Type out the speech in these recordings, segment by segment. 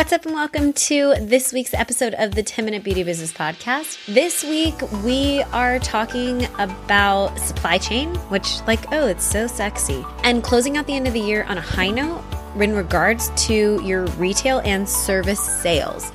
What's up, and welcome to this week's episode of the 10 Minute Beauty Business Podcast. This week, we are talking about supply chain, which, like, oh, it's so sexy, and closing out the end of the year on a high note in regards to your retail and service sales.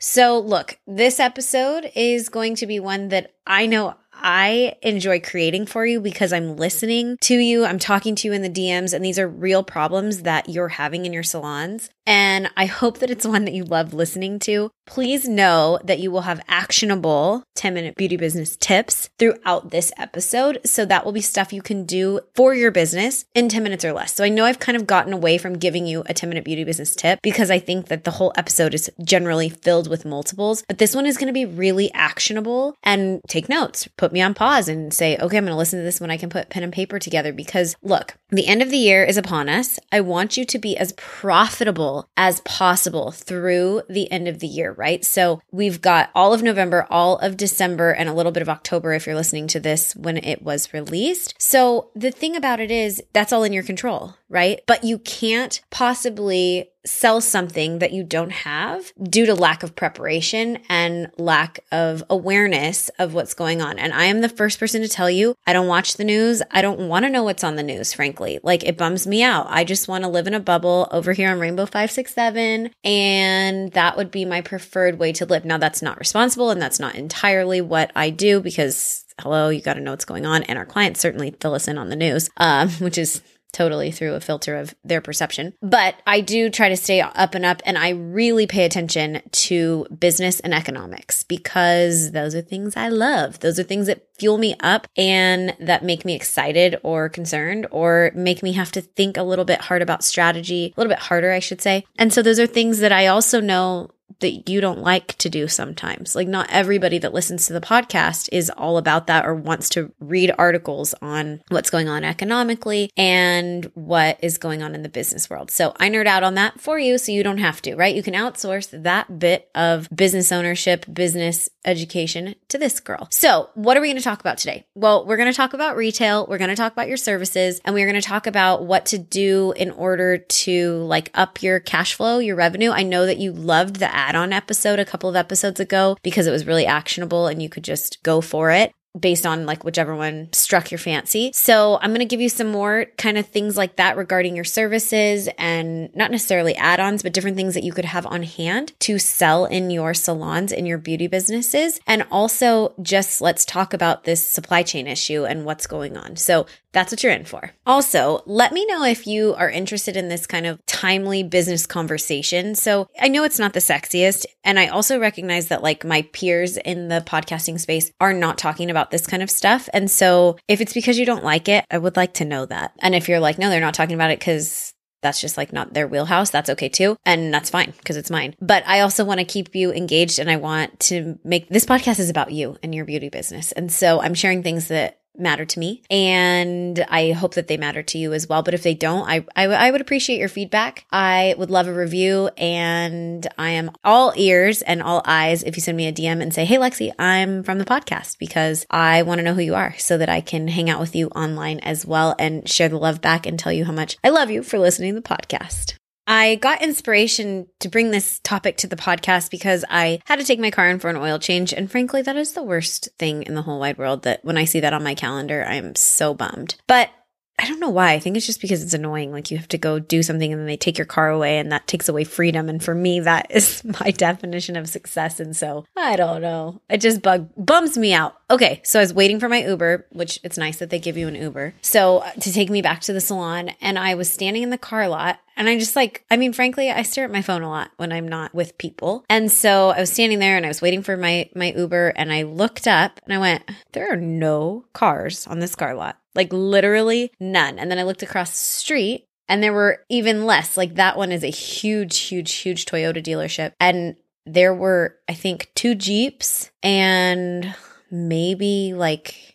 So, look, this episode is going to be one that I know I enjoy creating for you because I'm listening to you. I'm talking to you in the DMs, and these are real problems that you're having in your salons. And I hope that it's one that you love listening to. Please know that you will have actionable 10 minute beauty business tips throughout this episode. So that will be stuff you can do for your business in 10 minutes or less. So I know I've kind of gotten away from giving you a 10 minute beauty business tip because I think that the whole episode is generally filled with multiples, but this one is going to be really actionable and take notes. Put me on pause and say, okay, I'm going to listen to this when I can put pen and paper together because look, the end of the year is upon us. I want you to be as profitable as possible through the end of the year, right? So we've got all of November, all of December, and a little bit of October if you're listening to this when it was released. So the thing about it is that's all in your control, right? But you can't possibly sell something that you don't have due to lack of preparation and lack of awareness of what's going on. And I am the first person to tell you, I don't watch the news. I don't want to know what's on the news, frankly. Like it bums me out. I just want to live in a bubble over here on Rainbow 567. And that would be my preferred way to live. Now, that's not responsible and that's not entirely what I do because hello, you got to know what's going on. And our clients certainly fill us in on the news, um, which is totally through a filter of their perception. But I do try to stay up and up and I really pay attention to business and economics because those are things I love. Those are things that fuel me up and that make me excited or concerned or make me have to think a little bit hard about strategy, a little bit harder, I should say. And so those are things that I also know that you don't like to do sometimes. Like, not everybody that listens to the podcast is all about that or wants to read articles on what's going on economically and what is going on in the business world. So, I nerd out on that for you so you don't have to, right? You can outsource that bit of business ownership, business education to this girl. So, what are we going to talk about today? Well, we're going to talk about retail, we're going to talk about your services, and we're going to talk about what to do in order to like up your cash flow, your revenue. I know that you loved the add on episode a couple of episodes ago because it was really actionable and you could just go for it based on like whichever one struck your fancy. So I'm going to give you some more kind of things like that regarding your services and not necessarily add-ons, but different things that you could have on hand to sell in your salons in your beauty businesses. And also just let's talk about this supply chain issue and what's going on. So that's what you're in for. Also, let me know if you are interested in this kind of timely business conversation. So I know it's not the sexiest. And I also recognize that like my peers in the podcasting space are not talking about this kind of stuff. And so if it's because you don't like it, I would like to know that. And if you're like, no, they're not talking about it because that's just like not their wheelhouse, that's okay too. And that's fine because it's mine. But I also want to keep you engaged and I want to make this podcast is about you and your beauty business. And so I'm sharing things that matter to me and I hope that they matter to you as well. But if they don't, I, I, would appreciate your feedback. I would love a review and I am all ears and all eyes if you send me a DM and say, Hey, Lexi, I'm from the podcast because I want to know who you are so that I can hang out with you online as well and share the love back and tell you how much I love you for listening to the podcast. I got inspiration to bring this topic to the podcast because I had to take my car in for an oil change. And frankly, that is the worst thing in the whole wide world that when I see that on my calendar, I am so bummed. But I don't know why. I think it's just because it's annoying. Like you have to go do something and then they take your car away and that takes away freedom. And for me, that is my definition of success. And so I don't know. It just bug bums me out. Okay. So I was waiting for my Uber, which it's nice that they give you an Uber. So uh, to take me back to the salon and I was standing in the car lot and I just like, I mean, frankly, I stare at my phone a lot when I'm not with people. And so I was standing there and I was waiting for my, my Uber and I looked up and I went, there are no cars on this car lot like literally none. And then I looked across the street and there were even less. Like that one is a huge, huge, huge Toyota dealership. And there were, I think, two Jeeps and maybe like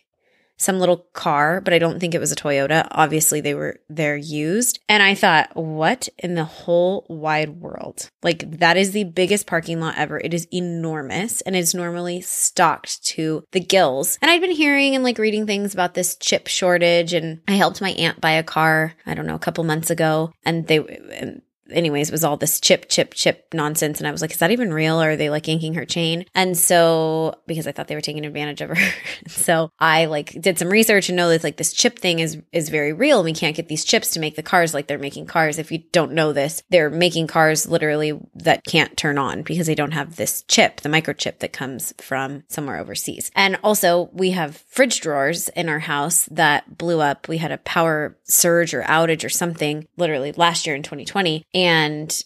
some little car, but I don't think it was a Toyota. Obviously, they were they're used. And I thought, what in the whole wide world? Like that is the biggest parking lot ever. It is enormous and it's normally stocked to the gills. And I'd been hearing and like reading things about this chip shortage and I helped my aunt buy a car, I don't know, a couple months ago and they anyways, was all this chip, chip, chip nonsense. And I was like, is that even real? Or are they like yanking her chain? And so, because I thought they were taking advantage of her. so I like did some research and know that like this chip thing is, is very real. We can't get these chips to make the cars like they're making cars. If you don't know this, they're making cars literally that can't turn on because they don't have this chip, the microchip that comes from somewhere overseas. And also we have fridge drawers in our house that blew up. We had a power surge or outage or something literally last year in 2020 and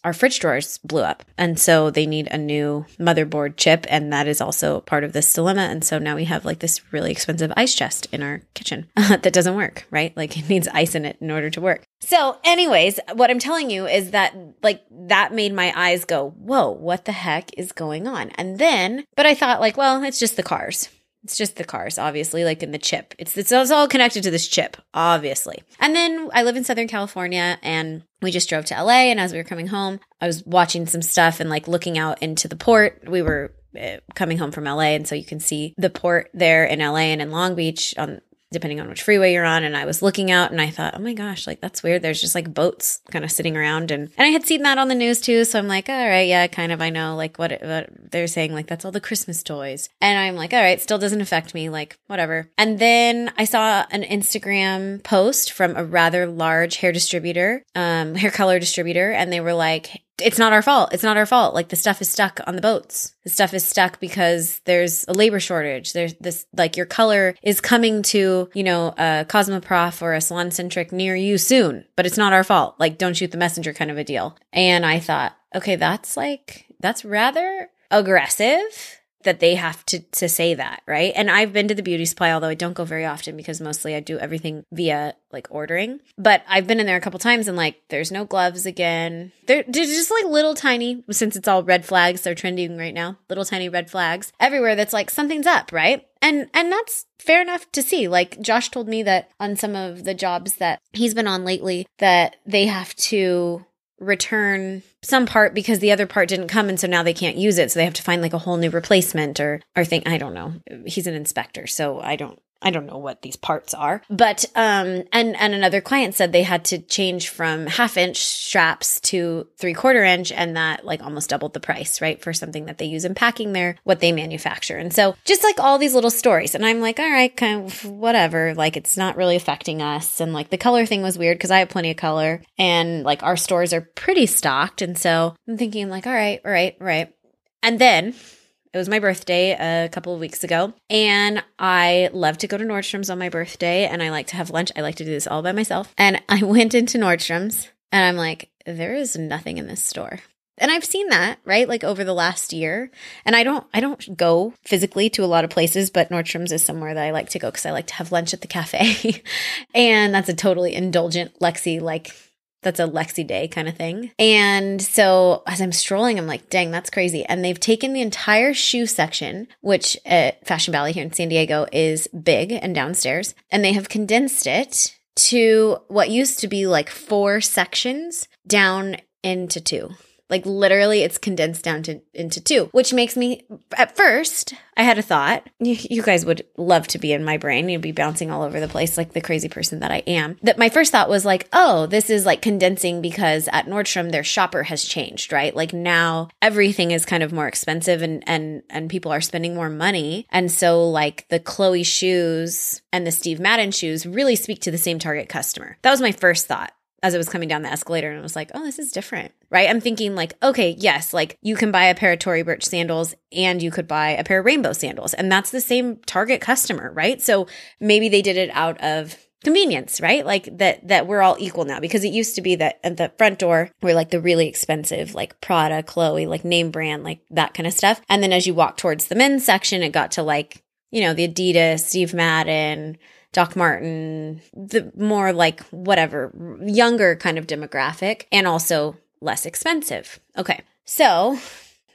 our fridge drawers blew up. And so they need a new motherboard chip. And that is also part of this dilemma. And so now we have like this really expensive ice chest in our kitchen that doesn't work, right? Like it needs ice in it in order to work. So, anyways, what I'm telling you is that like that made my eyes go, whoa, what the heck is going on? And then, but I thought like, well, it's just the cars. It's just the cars, obviously, like in the chip. It's, it's it's all connected to this chip, obviously. And then I live in Southern California, and we just drove to LA. And as we were coming home, I was watching some stuff and like looking out into the port. We were uh, coming home from LA, and so you can see the port there in LA and in Long Beach on depending on which freeway you're on. And I was looking out and I thought, oh my gosh, like that's weird. There's just like boats kind of sitting around. And, and I had seen that on the news too. So I'm like, all right, yeah, kind of. I know like what, it, what they're saying, like that's all the Christmas toys. And I'm like, all right, still doesn't affect me, like whatever. And then I saw an Instagram post from a rather large hair distributor, um, hair color distributor. And they were like, it's not our fault. It's not our fault. Like the stuff is stuck on the boats. The stuff is stuck because there's a labor shortage. There's this, like your color is coming to, you know, a Cosmoprof or a SalonCentric near you soon, but it's not our fault. Like don't shoot the messenger kind of a deal. And I thought, okay, that's like, that's rather aggressive that they have to to say that, right? And I've been to the beauty supply, although I don't go very often because mostly I do everything via like ordering. But I've been in there a couple times and like there's no gloves again. They're, they're just like little tiny, since it's all red flags, they're trending right now. Little tiny red flags everywhere that's like something's up, right? And and that's fair enough to see. Like Josh told me that on some of the jobs that he's been on lately that they have to return some part because the other part didn't come and so now they can't use it so they have to find like a whole new replacement or or thing I don't know. He's an inspector so I don't I don't know what these parts are. But um and and another client said they had to change from half inch straps to three quarter inch and that like almost doubled the price, right? For something that they use in packing their what they manufacture. And so just like all these little stories. And I'm like, all right, kind of whatever. Like it's not really affecting us. And like the color thing was weird because I have plenty of color and like our stores are pretty stocked. And so I'm thinking like, all right, all right, all right. And then it was my birthday a couple of weeks ago, and I love to go to Nordstrom's on my birthday, and I like to have lunch. I like to do this all by myself. And I went into Nordstrom's, and I'm like, there is nothing in this store. And I've seen that, right? Like over the last year. And I don't I don't go physically to a lot of places, but Nordstrom's is somewhere that I like to go cuz I like to have lunch at the cafe. and that's a totally indulgent Lexi like that's a Lexi Day kind of thing. And so as I'm strolling, I'm like, dang, that's crazy. And they've taken the entire shoe section, which at Fashion Valley here in San Diego is big and downstairs, and they have condensed it to what used to be like four sections down into two. Like literally, it's condensed down to into two, which makes me. At first, I had a thought. You, you guys would love to be in my brain. You'd be bouncing all over the place, like the crazy person that I am. That my first thought was like, oh, this is like condensing because at Nordstrom their shopper has changed, right? Like now everything is kind of more expensive, and and and people are spending more money, and so like the Chloe shoes and the Steve Madden shoes really speak to the same target customer. That was my first thought as I was coming down the escalator and I was like, oh, this is different, right? I'm thinking like, okay, yes, like you can buy a pair of Tory Burch sandals and you could buy a pair of rainbow sandals. And that's the same target customer, right? So maybe they did it out of convenience, right? Like that, that we're all equal now because it used to be that at the front door were like the really expensive, like Prada, Chloe, like name brand, like that kind of stuff. And then as you walk towards the men's section, it got to like, you know, the Adidas, Steve Madden, Doc Martin, the more like whatever, younger kind of demographic and also less expensive. Okay. So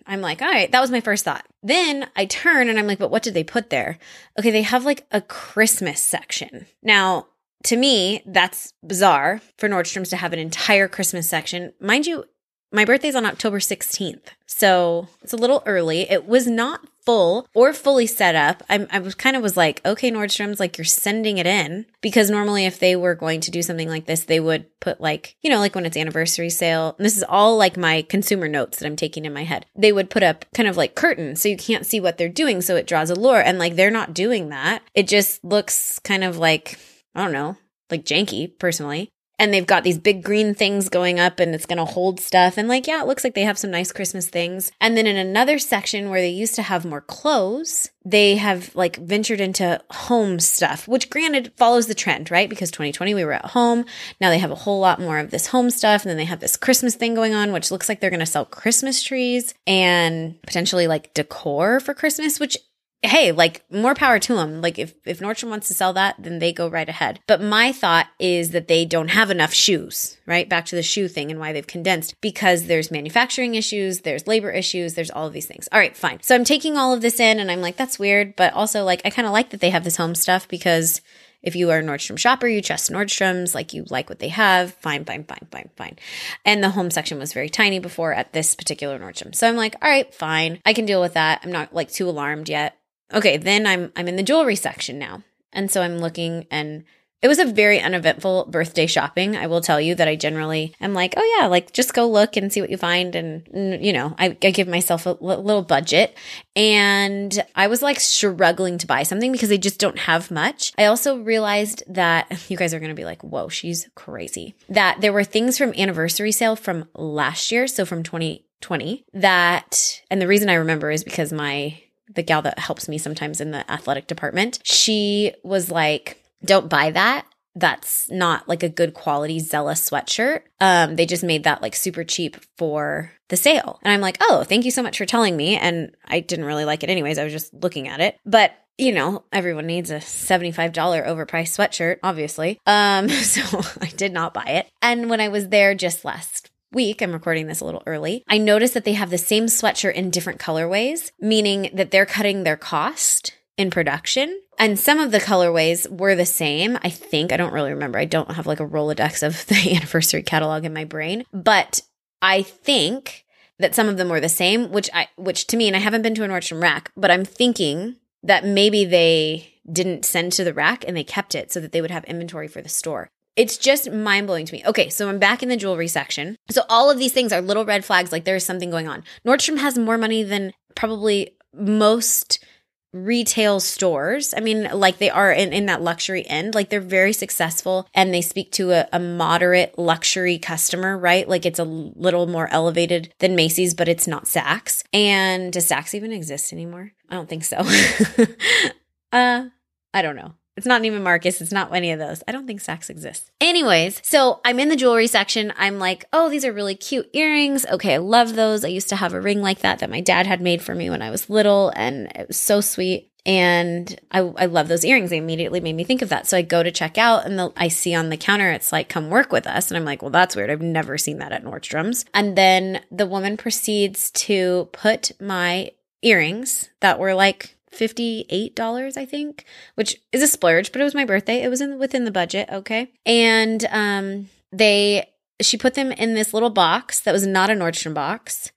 I'm like, all right, that was my first thought. Then I turn and I'm like, but what did they put there? Okay, they have like a Christmas section. Now, to me, that's bizarre for Nordstrom's to have an entire Christmas section. Mind you, my birthday's on October 16th. So it's a little early. It was not full or fully set up. I, I was kind of was like, okay, Nordstrom's, like you're sending it in because normally if they were going to do something like this, they would put like, you know, like when it's anniversary sale. this is all like my consumer notes that I'm taking in my head. They would put up kind of like curtains so you can't see what they're doing. So it draws allure. And like they're not doing that. It just looks kind of like, I don't know, like janky personally and they've got these big green things going up and it's going to hold stuff. And like, yeah, it looks like they have some nice Christmas things. And then in another section where they used to have more clothes, they have like ventured into home stuff, which granted follows the trend, right? Because 2020 we were at home. Now they have a whole lot more of this home stuff. And then they have this Christmas thing going on, which looks like they're going to sell Christmas trees and potentially like decor for Christmas, which hey, like more power to them. Like if, if Nordstrom wants to sell that, then they go right ahead. But my thought is that they don't have enough shoes, right? Back to the shoe thing and why they've condensed because there's manufacturing issues, there's labor issues, there's all of these things. All right, fine. So I'm taking all of this in and I'm like, that's weird. But also like, I kind of like that they have this home stuff because if you are a Nordstrom shopper, you trust Nordstrom's, like you like what they have, fine, fine, fine, fine, fine. And the home section was very tiny before at this particular Nordstrom. So I'm like, all right, fine. I can deal with that. I'm not like too alarmed yet. Okay, then I'm I'm in the jewelry section now. And so I'm looking and it was a very uneventful birthday shopping. I will tell you that I generally am like, oh yeah, like just go look and see what you find. And, you know, I, I give myself a l- little budget. And I was like struggling to buy something because they just don't have much. I also realized that you guys are going to be like, whoa, she's crazy. That there were things from anniversary sale from last year. So from 2020 that, and the reason I remember is because my the gal that helps me sometimes in the athletic department, she was like, don't buy that. That's not like a good quality Zella sweatshirt. Um, they just made that like super cheap for the sale. And I'm like, oh, thank you so much for telling me. And I didn't really like it anyways. I was just looking at it. But you know, everyone needs a $75 overpriced sweatshirt, obviously. Um, so I did not buy it. And when I was there just last week, I'm recording this a little early, I noticed that they have the same sweatshirt in different colorways, meaning that they're cutting their cost in production. And some of the colorways were the same. I think, I don't really remember. I don't have like a Rolodex of the anniversary catalog in my brain, but I think that some of them were the same, which I, which to me, and I haven't been to a Nordstrom rack, but I'm thinking that maybe they didn't send to the rack and they kept it so that they would have inventory for the store. It's just mind blowing to me. Okay, so I'm back in the jewelry section. So all of these things are little red flags, like there's something going on. Nordstrom has more money than probably most retail stores. I mean, like they are in, in that luxury end, like they're very successful and they speak to a, a moderate luxury customer, right? Like it's a little more elevated than Macy's, but it's not Saks. And does Saks even exist anymore? I don't think so. uh, I don't know. It's not Neiman Marcus. It's not any of those. I don't think Saks exists. Anyways, so I'm in the jewelry section. I'm like, oh, these are really cute earrings. Okay, I love those. I used to have a ring like that that my dad had made for me when I was little, and it was so sweet. And I, I love those earrings. They immediately made me think of that. So I go to check out and the, I see on the counter, it's like, come work with us. And I'm like, well, that's weird. I've never seen that at Nordstrom's. And then the woman proceeds to put my earrings that were like $58 i think which is a splurge but it was my birthday. It was in within the budget okay? And um they she put them in this little box that was not a nordstrom box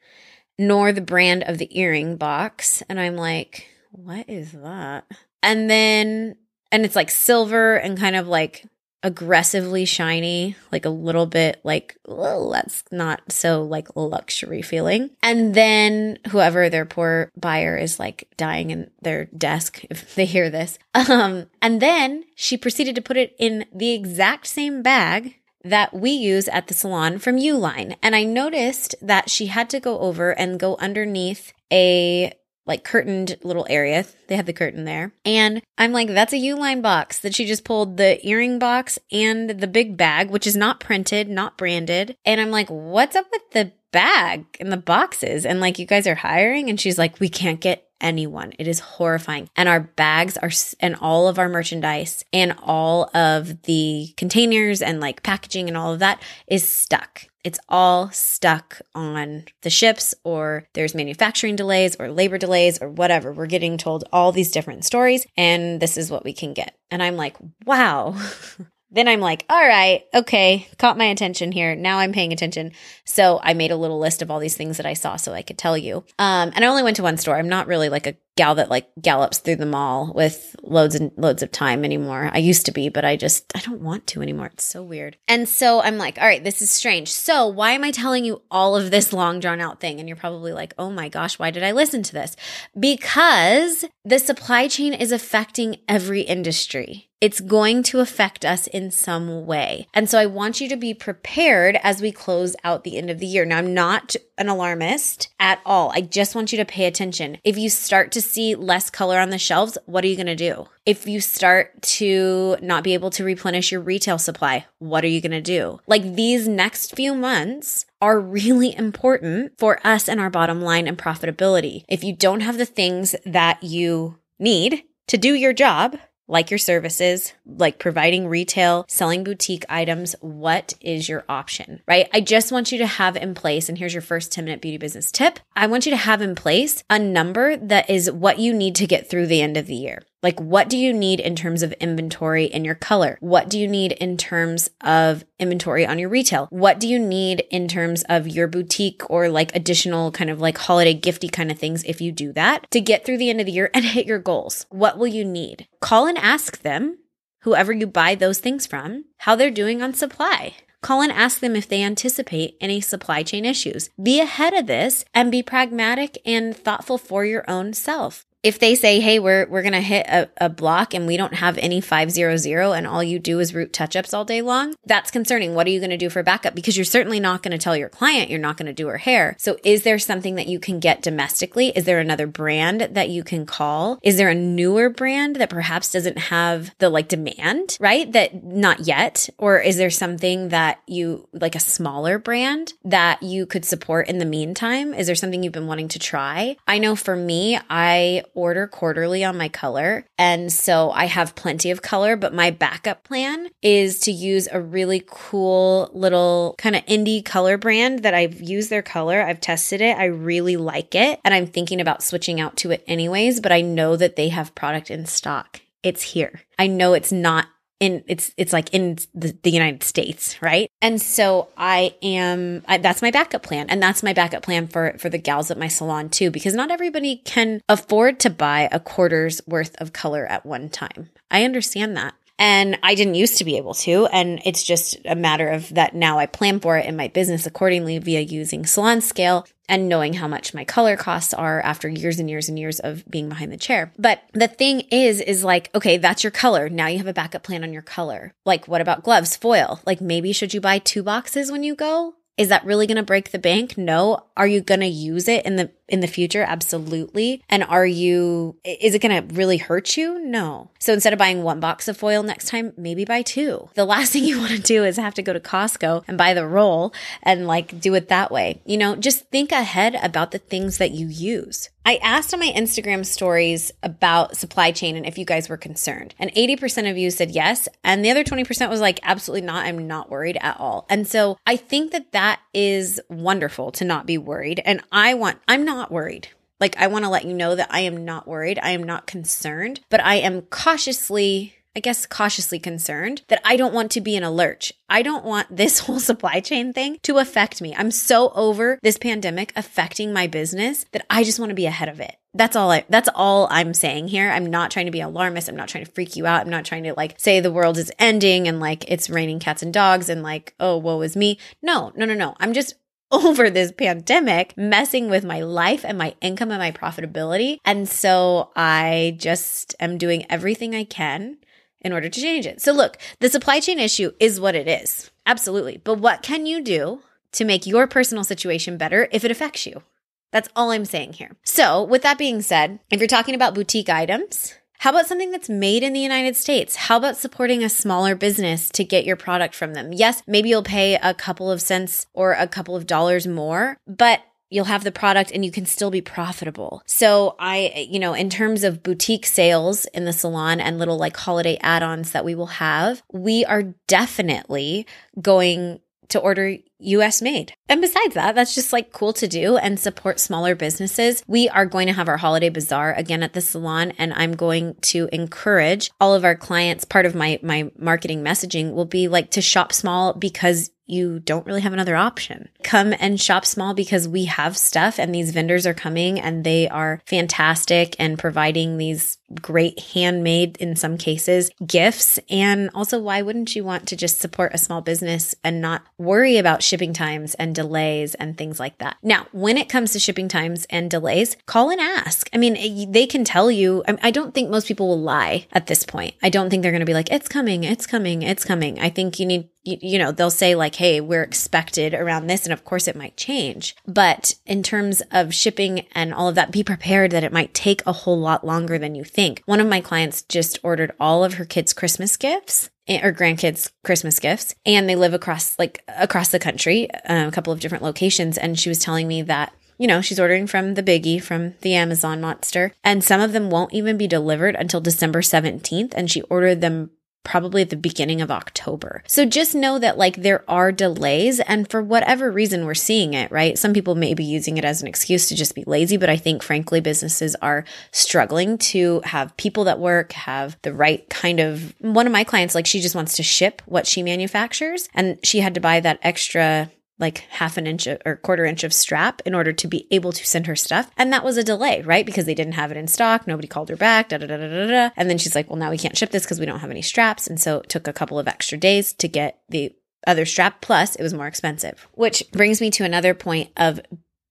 nor the brand of the earring box. And i'm like what is that? And then and it's like silver and kind of like aggressively shiny, like a little bit like, that's not so like luxury feeling. And then whoever their poor buyer is like dying in their desk if they hear this. Um, and then she proceeded to put it in the exact same bag that we use at the salon from Uline. And I noticed that she had to go over and go underneath a like curtained little area. They had the curtain there. And I'm like, that's a Uline box that she just pulled the earring box and the big bag, which is not printed, not branded. And I'm like, what's up with the bag and the boxes? And like, you guys are hiring? And she's like, we can't get anyone. It is horrifying. And our bags are, and all of our merchandise and all of the containers and like packaging and all of that is stuck. It's all stuck on the ships, or there's manufacturing delays, or labor delays, or whatever. We're getting told all these different stories, and this is what we can get. And I'm like, wow. then I'm like, all right, okay, caught my attention here. Now I'm paying attention. So I made a little list of all these things that I saw so I could tell you. Um, and I only went to one store. I'm not really like a gal that like gallops through the mall with loads and loads of time anymore. I used to be, but I just I don't want to anymore. It's so weird. And so I'm like, all right, this is strange. So why am I telling you all of this long drawn out thing? And you're probably like, oh my gosh, why did I listen to this? Because the supply chain is affecting every industry it's going to affect us in some way. And so I want you to be prepared as we close out the end of the year. Now, I'm not an alarmist at all. I just want you to pay attention. If you start to see less color on the shelves, what are you going to do? If you start to not be able to replenish your retail supply, what are you going to do? Like these next few months are really important for us and our bottom line and profitability. If you don't have the things that you need to do your job, like your services, like providing retail, selling boutique items, what is your option, right? I just want you to have in place, and here's your first 10 minute beauty business tip. I want you to have in place a number that is what you need to get through the end of the year. Like, what do you need in terms of inventory in your color? What do you need in terms of inventory on your retail? What do you need in terms of your boutique or like additional kind of like holiday gifty kind of things if you do that to get through the end of the year and hit your goals? What will you need? Call and ask them, whoever you buy those things from, how they're doing on supply. Call and ask them if they anticipate any supply chain issues. Be ahead of this and be pragmatic and thoughtful for your own self if they say, hey, we're, we're going to hit a, a, block and we don't have any 500 and all you do is root touch ups all day long, that's concerning. What are you going to do for backup? Because you're certainly not going to tell your client you're not going to do her hair. So is there something that you can get domestically? Is there another brand that you can call? Is there a newer brand that perhaps doesn't have the like demand, right? That not yet. Or is there something that you like a smaller brand that you could support in the meantime? Is there something you've been wanting to try? I know for me, I order quarterly on my color. And so I have plenty of color, but my backup plan is to use a really cool little kind of indie color brand that I've used their color. I've tested it. I really like it. And I'm thinking about switching out to it anyways, but I know that they have product in stock. It's here. I know it's not in it's it's like in the, the United States, right? And so I am I, that's my backup plan, and that's my backup plan for for the gals at my salon too, because not everybody can afford to buy a quarter's worth of color at one time. I understand that. And I didn't used to be able to. And it's just a matter of that now I plan for it in my business accordingly via using SalonScale and knowing how much my color costs are after years and years and years of being behind the chair. But the thing is, is like, okay, that's your color. Now you have a backup plan on your color. Like, what about gloves, foil? Like, maybe should you buy two boxes when you go? Is that really going to break the bank? No. Are you going to use it in the in the future? Absolutely. And are you is it going to really hurt you? No. So instead of buying one box of foil next time, maybe buy two. The last thing you want to do is have to go to Costco and buy the roll and like do it that way. You know, just think ahead about the things that you use. I asked on my Instagram stories about supply chain and if you guys were concerned. And 80% of you said yes. And the other 20% was like, absolutely not. I'm not worried at all. And so I think that that is wonderful to not be worried. And I want, I'm not worried. Like, I want to let you know that I am not worried. I am not concerned, but I am cautiously I guess, cautiously concerned that I don't want to be in a lurch. I don't want this whole supply chain thing to affect me. I'm so over this pandemic affecting my business that I just want to be ahead of it. That's all I, that's all I'm saying here. I'm not trying to be alarmist. I'm not trying to freak you out. I'm not trying to like say the world is ending and like it's raining cats and dogs and like, oh, woe is me. No, no, no, no. I'm just over this pandemic messing with my life and my income and my profitability. And so I just am doing everything I can in order to change it. So, look, the supply chain issue is what it is. Absolutely. But what can you do to make your personal situation better if it affects you? That's all I'm saying here. So, with that being said, if you're talking about boutique items, how about something that's made in the United States? How about supporting a smaller business to get your product from them? Yes, maybe you'll pay a couple of cents or a couple of dollars more, but you'll have the product and you can still be profitable. So I, you know, in terms of boutique sales in the salon and little like holiday add-ons that we will have, we are definitely going to order US made. And besides that, that's just like cool to do and support smaller businesses. We are going to have our holiday bazaar again at the salon and I'm going to encourage all of our clients. Part of my, my marketing messaging will be like to shop small because you don't really have another option. Come and shop small because we have stuff and these vendors are coming and they are fantastic and providing these great handmade, in some cases, gifts. And also, why wouldn't you want to just support a small business and not worry about shipping times and delays and things like that? Now, when it comes to shipping times and delays, call and ask. I mean, they can tell you. I don't think most people will lie at this point. I don't think they're going to be like, it's coming, it's coming, it's coming. I think you need you, know, they'll say like, Hey, we're expected around this. And of course it might change. But in terms of shipping and all of that, be prepared that it might take a whole lot longer than you think. One of my clients just ordered all of her kids' Christmas gifts or grandkids Christmas gifts and they live across like across the country, uh, a couple of different locations. And she was telling me that you know, she's ordering from the biggie, from the Amazon monster, and some of them won't even be delivered until December 17th. And she ordered them probably at the beginning of October. So just know that like there are delays and for whatever reason we're seeing it, right? Some people may be using it as an excuse to just be lazy, but I think frankly businesses are struggling to have people that work, have the right kind of one of my clients like she just wants to ship what she manufactures and she had to buy that extra like half an inch or quarter inch of strap in order to be able to send her stuff. And that was a delay, right? Because they didn't have it in stock. Nobody called her back. Da, da, da, da, da. And then she's like, well, now we can't ship this because we don't have any straps. And so it took a couple of extra days to get the other strap. Plus, it was more expensive, which brings me to another point of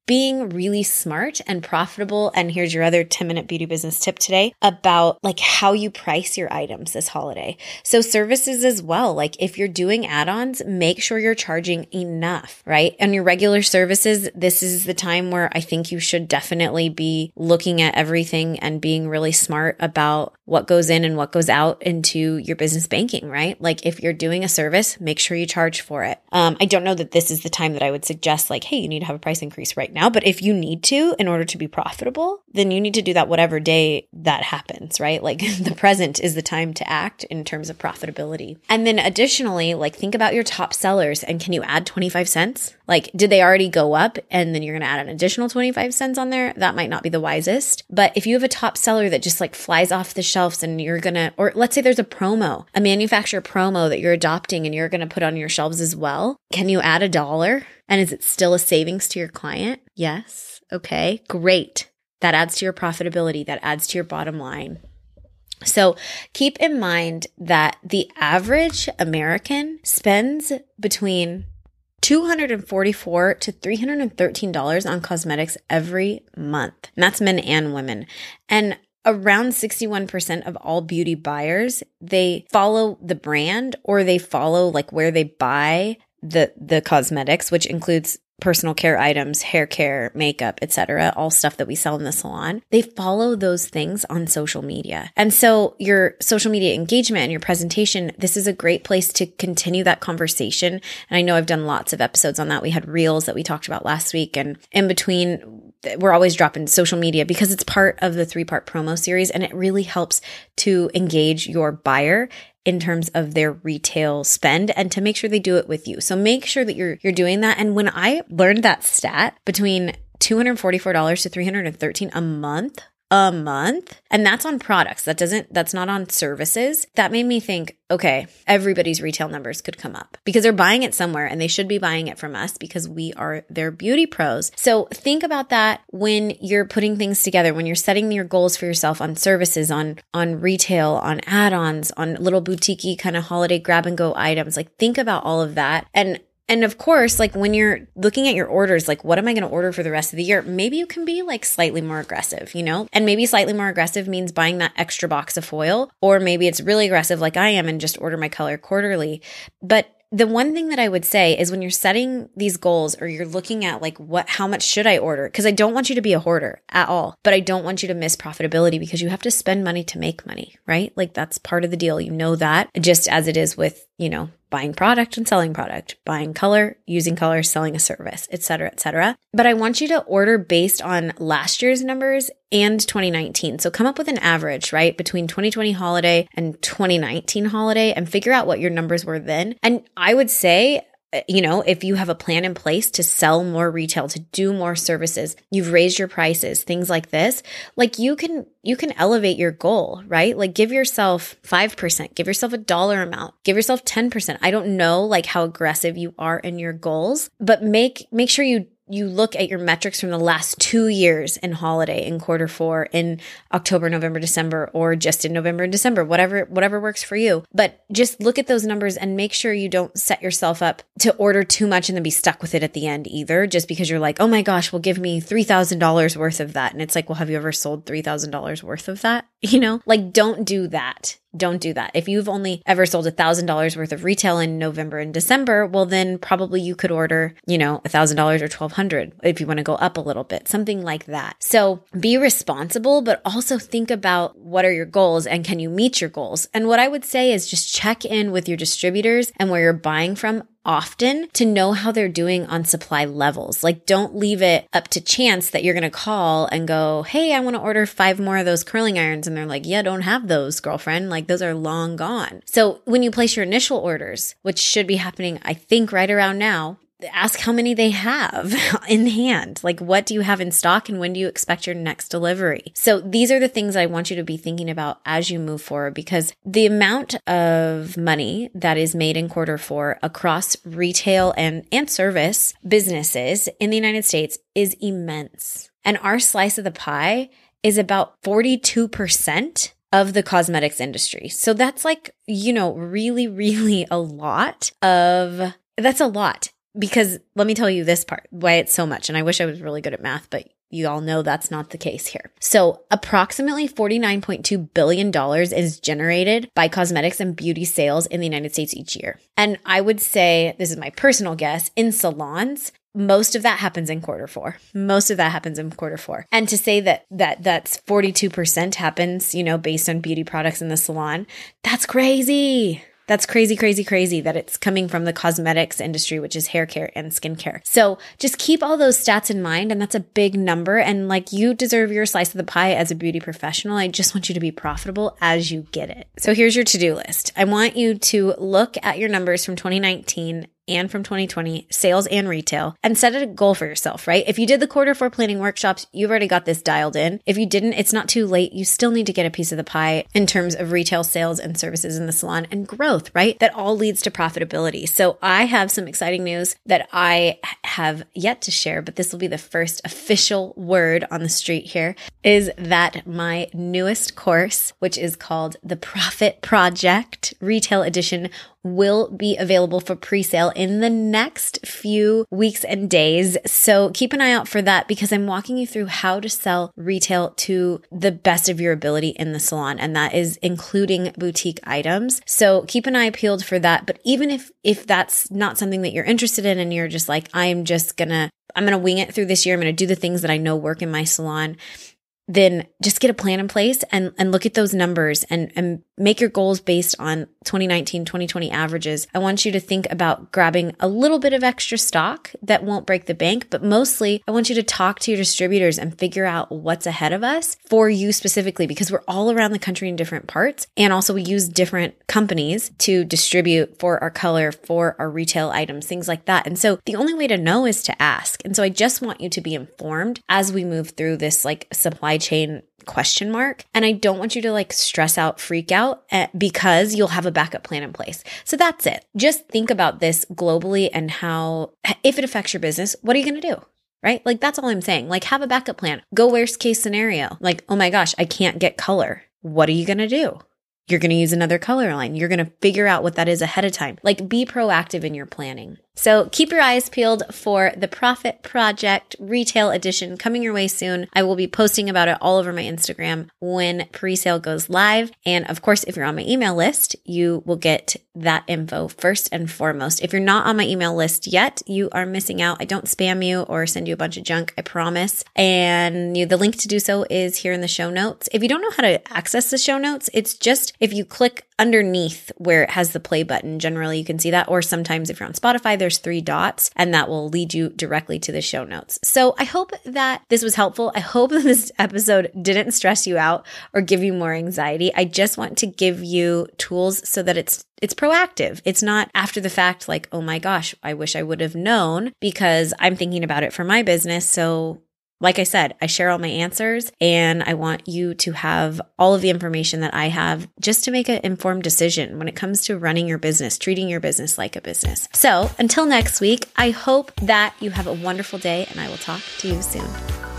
being really smart and profitable. And here's your other 10 minute beauty business tip today about like how you price your items this holiday. So services as well. Like if you're doing add-ons, make sure you're charging enough, right? And your regular services, this is the time where I think you should definitely be looking at everything and being really smart about what goes in and what goes out into your business banking, right? Like if you're doing a service, make sure you charge for it. Um, I don't know that this is the time that I would suggest like, hey, you need to have a price increase right now. But if you need to in order to be profitable, then you need to do that whatever day that happens, right? Like the present is the time to act in terms of profitability. And then additionally, like think about your top sellers and can you add 25 cents? Like, did they already go up and then you're going to add an additional 25 cents on there? That might not be the wisest. But if you have a top seller that just like flies off the shelves and you're going to, or let's say there's a promo, a manufacturer promo that you're adopting and you're going to put on your shelves as well, can you add a dollar? And is it still a savings to your client? Yes. Okay, great. That adds to your profitability, that adds to your bottom line. So keep in mind that the average American spends between 244 to $313 on cosmetics every month. And that's men and women. And around 61% of all beauty buyers, they follow the brand or they follow like where they buy the the cosmetics, which includes personal care items, hair care, makeup, etc., all stuff that we sell in the salon, they follow those things on social media. And so your social media engagement and your presentation, this is a great place to continue that conversation. And I know I've done lots of episodes on that. We had reels that we talked about last week and in between we're always dropping social media because it's part of the three part promo series and it really helps to engage your buyer in terms of their retail spend and to make sure they do it with you. So make sure that you're you're doing that. And when I learned that stat between $244 to 313 a month a month. And that's on products. That doesn't, that's not on services. That made me think, okay, everybody's retail numbers could come up because they're buying it somewhere and they should be buying it from us because we are their beauty pros. So think about that when you're putting things together, when you're setting your goals for yourself on services, on, on retail, on add-ons, on little boutique kind of holiday grab and go items. Like think about all of that. And and of course, like when you're looking at your orders, like what am I going to order for the rest of the year? Maybe you can be like slightly more aggressive, you know? And maybe slightly more aggressive means buying that extra box of foil, or maybe it's really aggressive like I am and just order my color quarterly. But the one thing that I would say is when you're setting these goals or you're looking at like what how much should I order because I don't want you to be a hoarder at all but I don't want you to miss profitability because you have to spend money to make money right like that's part of the deal you know that just as it is with you know buying product and selling product, buying color, using color, selling a service, etc., etc. But I want you to order based on last year's numbers and 2019. So come up with an average, right, between 2020 holiday and 2019 holiday and figure out what your numbers were then. And I would say Uh, you know, if you have a plan in place to sell more retail, to do more services, you've raised your prices, things like this, like you can you can elevate your goal, right? Like give yourself 5%, give yourself a dollar amount, give yourself 10%. I don't know like how aggressive you are in your goals, but make make sure you you look at your metrics from the last two years in holiday in quarter four in october november december or just in november and december whatever whatever works for you. But just look at those numbers and make sure you don't set yourself up to order too much and then be stuck with it at the end either just because you're like oh my gosh well give me $3000 worth of that. And it's like well have you ever sold $3000 worth of that? You know like don't do that don't do that. If you've only ever sold a thousand dollars worth of retail in November and December, well, then probably you could order, you know, a thousand dollars or 1200 if you want to go up a little bit, something like that. So be responsible, but also think about what are your goals and can you meet your goals? And what I would say is just check in with your distributors and where you're buying from often to know how they're doing on supply levels. Like, don't leave it up to chance that you're going to call and go, Hey, I want to order five more of those curling irons. And they're like, Yeah, don't have those, girlfriend. Like, those are long gone. So when you place your initial orders, which should be happening, I think right around now, ask how many they have in hand. Like, what do you have in stock and when do you expect your next delivery? So these are the things I want you to be thinking about as you move forward because the amount of money that is made in quarter four across retail and, and service businesses in the United States is immense. And our slice of the pie is about 42% of the cosmetics industry. So that's like, you know, really, really a lot of that's a lot because let me tell you this part why it's so much. And I wish I was really good at math, but you all know that's not the case here. So approximately $49.2 billion is generated by cosmetics and beauty sales in the United States each year. And I would say, this is my personal guess, in salons, most of that happens in quarter four. Most of that happens in quarter four. And to say that that that's 42% happens, you know, based on beauty products in the salon, that's crazy. That's crazy, crazy, crazy that it's coming from the cosmetics industry, which is hair care and skincare. So just keep all those stats in mind. And that's a big number. And like you deserve your slice of the pie as a beauty professional. I just want you to be profitable as you get it. So here's your to do list. I want you to look at your numbers from 2019 and from 2020, sales and retail, and set a goal for yourself, right? If you did the quarter four planning workshops, you've already got this dialed in. If you didn't, it's not too late. You still need to get a piece of the pie in terms of retail sales and services in the salon and growth, right? That all leads to profitability. So I have some exciting news that I have yet to share, but this will be the first official word on the street here is that my newest course, which is called the Profit Project Retail Edition will be available for pre-sale in the next few weeks and days. So keep an eye out for that because I'm walking you through how to sell retail to the best of your ability in the salon. And that is including boutique items. So keep an eye peeled for that. But even if, if that's not something that you're interested in and you're just like, I'm just gonna I'm to wing it through this year. I'm to do the things that I know work in my salon then just get a plan in place and, and look at those numbers and, and make your goals based on 2019, 2020 averages. I want you to think about grabbing a little bit of extra stock that won't break the bank, but mostly I want you to talk to your distributors and figure out what's ahead of us for you specifically because we're all around the country in different parts. And also we use different companies to distribute for our color, for our retail items, things like that. And so the only way to know is to ask. And so I just want you to be informed as we move through this like supply chain question mark. And I don't want you to like stress out, freak out eh, because you'll have a backup plan in place. So that's it. Just think about this globally and how, if it affects your business, what are you going to do? Right? Like that's all I'm saying. Like have a backup plan. Go worst case scenario. Like, oh my gosh, I can't get color. What are you going to do? You're going to use another color line. You're going to figure out what that is ahead of time. Like be proactive in your planning. So keep your eyes peeled for the Profit Project Retail Edition coming your way soon. I will be posting about it all over my Instagram when pre-sale goes live. And of course, if you're on my email list, you will get that info first and foremost. If you're not on my email list yet, you are missing out. I don't spam you or send you a bunch of junk, I promise. And you, the link to do so is here in the show notes. If you don't know how to access the show notes, it's just if you click underneath where it has the play button, generally you can see that. Or sometimes if you're on Spotify, there's three dots, and that will lead you directly to the show notes. So I hope that this was helpful. I hope that this episode didn't stress you out or give you more anxiety. I just want to give you tools so that it's it's proactive. It's not after the fact like, oh my gosh, I wish I would have known because I'm thinking about it for my business. So like I said, I share all my answers and I want you to have all of the information that I have just to make an informed decision when it comes to running your business, treating your business like a business. So until next week, I hope that you have a wonderful day and I will talk to you soon.